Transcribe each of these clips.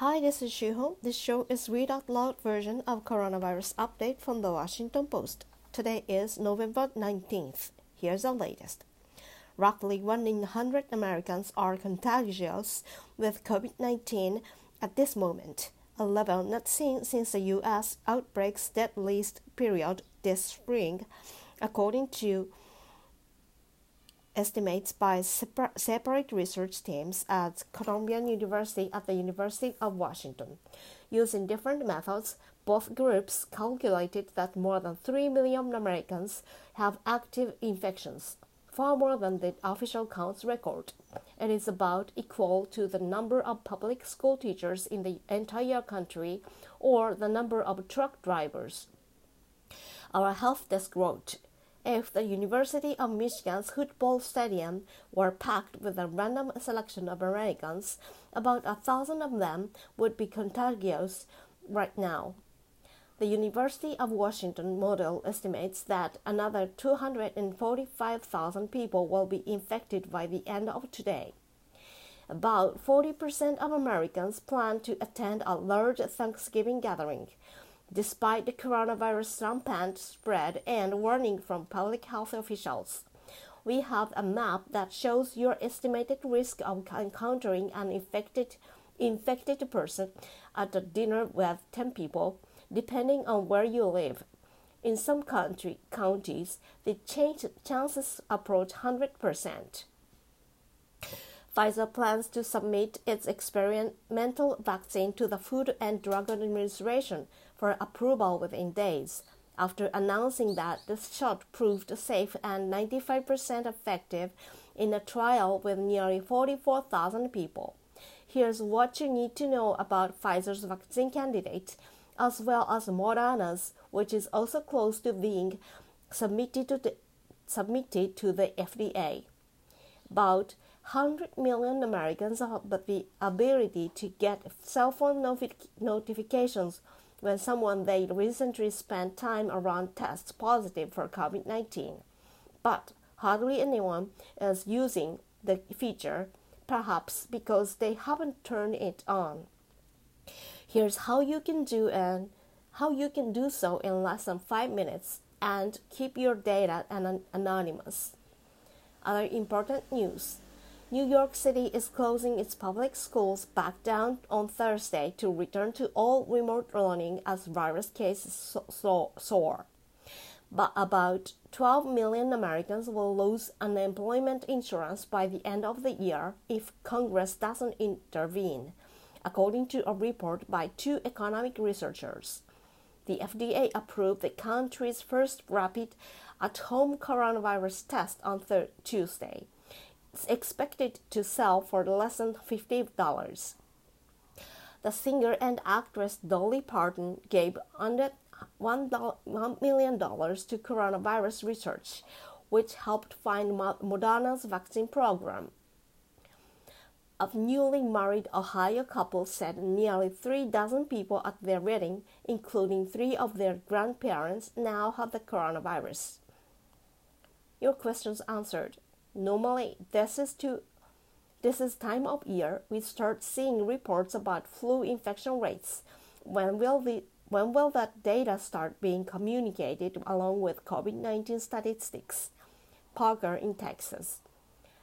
Hi, this is Shuho. This show is read out loud version of coronavirus update from the Washington Post. Today is November 19th. Here's the latest. Roughly 1 in 100 Americans are contagious with COVID 19 at this moment, a level not seen since the U.S. outbreak's deadliest period this spring, according to estimates by separate research teams at Columbia University at the University of Washington. Using different methods, both groups calculated that more than 3 million Americans have active infections, far more than the official counts record. It is about equal to the number of public school teachers in the entire country or the number of truck drivers. Our health desk wrote, if the University of Michigan's football stadium were packed with a random selection of Americans, about a thousand of them would be contagious right now. The University of Washington model estimates that another 245,000 people will be infected by the end of today. About 40% of Americans plan to attend a large Thanksgiving gathering, despite the coronavirus rampant spread and warning from public health officials. We have a map that shows your estimated risk of encountering an infected infected person at a dinner with 10 people, depending on where you live. In some country, counties, the chances approach 100%. Pfizer plans to submit its experimental vaccine to the Food and Drug Administration for approval within days after announcing that the shot proved safe and 95% effective in a trial with nearly 44,000 people. Here's what you need to know about Pfizer's vaccine candidate, as well as Moderna's, which is also close to being submitted to the, submitted to the FDA. About 100 million Americans have the ability to get cell phone notifications when someone they recently spent time around tests positive for COVID 19. But hardly anyone is using the feature, perhaps because they haven't turned it on. Here's how you can do and how you can do so in less than 5 minutes and keep your data an- anonymous. Other important news New York City is closing its public schools back down on Thursday to return to all remote learning as virus cases soar. But about 12 million Americans will lose unemployment insurance by the end of the year if Congress doesn't intervene, according to a report by two economic researchers. The FDA approved the country's first rapid at home coronavirus test on Tuesday expected to sell for less than $50. The singer and actress Dolly Parton gave under $1 million to coronavirus research, which helped fund Moderna's vaccine program. A newly married Ohio couple said nearly three dozen people at their wedding, including three of their grandparents, now have the coronavirus. Your questions answered. Normally, this is to this is time of year we start seeing reports about flu infection rates. When will the when will that data start being communicated along with COVID-19 statistics? Parker in Texas.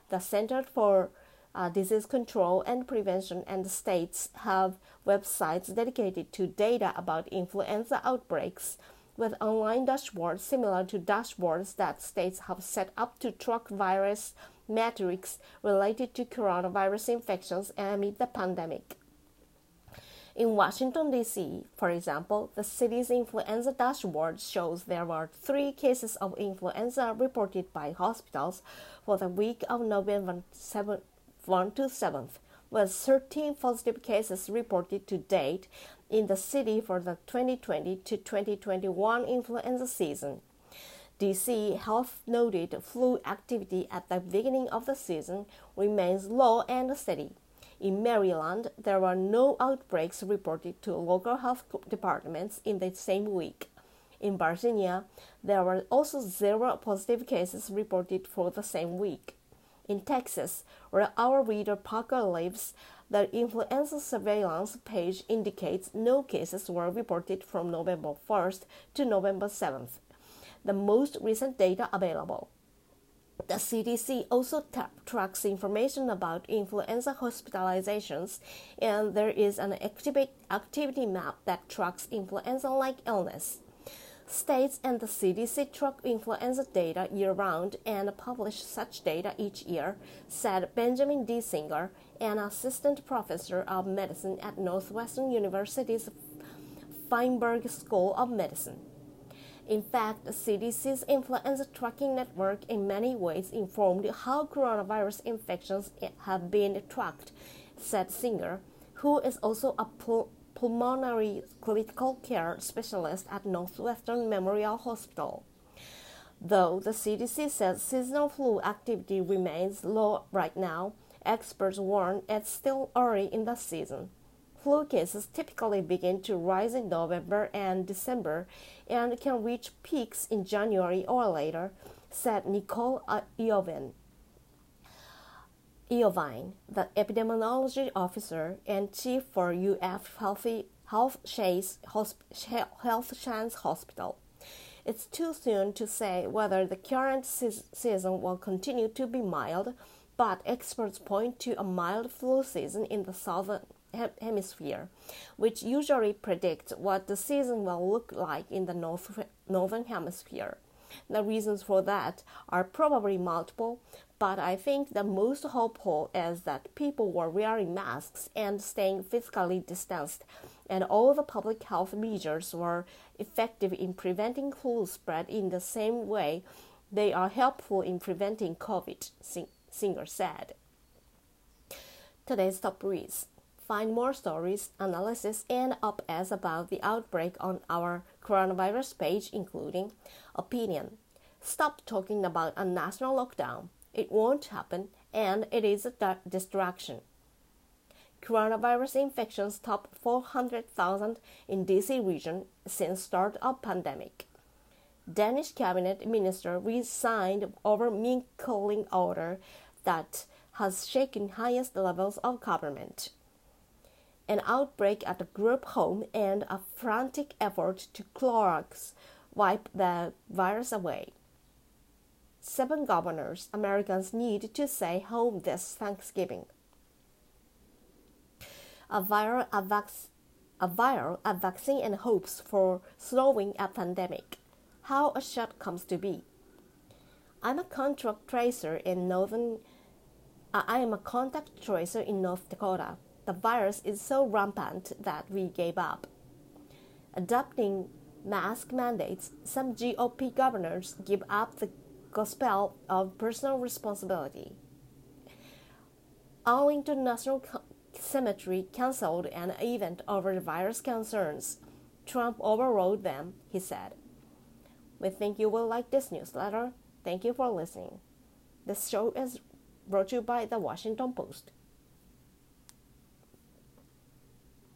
The Center for uh, Disease Control and Prevention and the states have websites dedicated to data about influenza outbreaks with online dashboards similar to dashboards that states have set up to track virus metrics related to coronavirus infections amid the pandemic. In Washington, D.C., for example, the city's influenza dashboard shows there were three cases of influenza reported by hospitals for the week of November 7, 1 to 7th, with 13 positive cases reported to date in the city for the 2020 to 2021 influenza season. DC Health noted flu activity at the beginning of the season remains low and steady. In Maryland, there were no outbreaks reported to local health departments in the same week. In Virginia, there were also zero positive cases reported for the same week. In Texas, where our reader Parker lives, The influenza surveillance page indicates no cases were reported from November 1st to November 7th, the most recent data available. The CDC also tracks information about influenza hospitalizations, and there is an activity map that tracks influenza like illness. States and the CDC track influenza data year round and publish such data each year, said Benjamin D. Singer, an assistant professor of medicine at Northwestern University's Feinberg School of Medicine. In fact, the CDC's influenza tracking network in many ways informed how coronavirus infections have been tracked, said Singer, who is also a pulmonary critical care specialist at Northwestern Memorial Hospital. Though the CDC says seasonal flu activity remains low right now, experts warn it's still early in the season. Flu cases typically begin to rise in November and December and can reach peaks in January or later, said Nicole uh, Iovine. Iovine, the epidemiology officer and chief for UF Healthy Health Chase Health Shands Hospital. It's too soon to say whether the current season will continue to be mild, but experts point to a mild flu season in the southern hemisphere, which usually predicts what the season will look like in the north, northern hemisphere. The reasons for that are probably multiple, but I think the most hopeful is that people were wearing masks and staying physically distanced, and all the public health measures were effective in preventing flu spread in the same way they are helpful in preventing COVID, Singer said. Today's top reads. Find more stories, analysis, and op-eds about the outbreak on our coronavirus page, including opinion. Stop talking about a national lockdown. It won't happen, and it is a distraction. Coronavirus infections top 400,000 in DC region since start of pandemic. Danish cabinet minister resigned over Mink culling order that has shaken highest levels of government. An outbreak at a group home and a frantic effort to Clorox wipe the virus away seven governors Americans need to stay home this Thanksgiving. A viral, a, vac- a viral, a vaccine and hopes for slowing a pandemic. How a shot comes to be. I'm a contract tracer in northern. Uh, I am a contact tracer in North Dakota. The virus is so rampant that we gave up. Adopting mask mandates, some GOP governors give up the gospel of personal responsibility. Arlington National Cemetery canceled an event over the virus concerns. Trump overrode them, he said. We think you will like this newsletter. Thank you for listening. This show is brought to you by the Washington Post.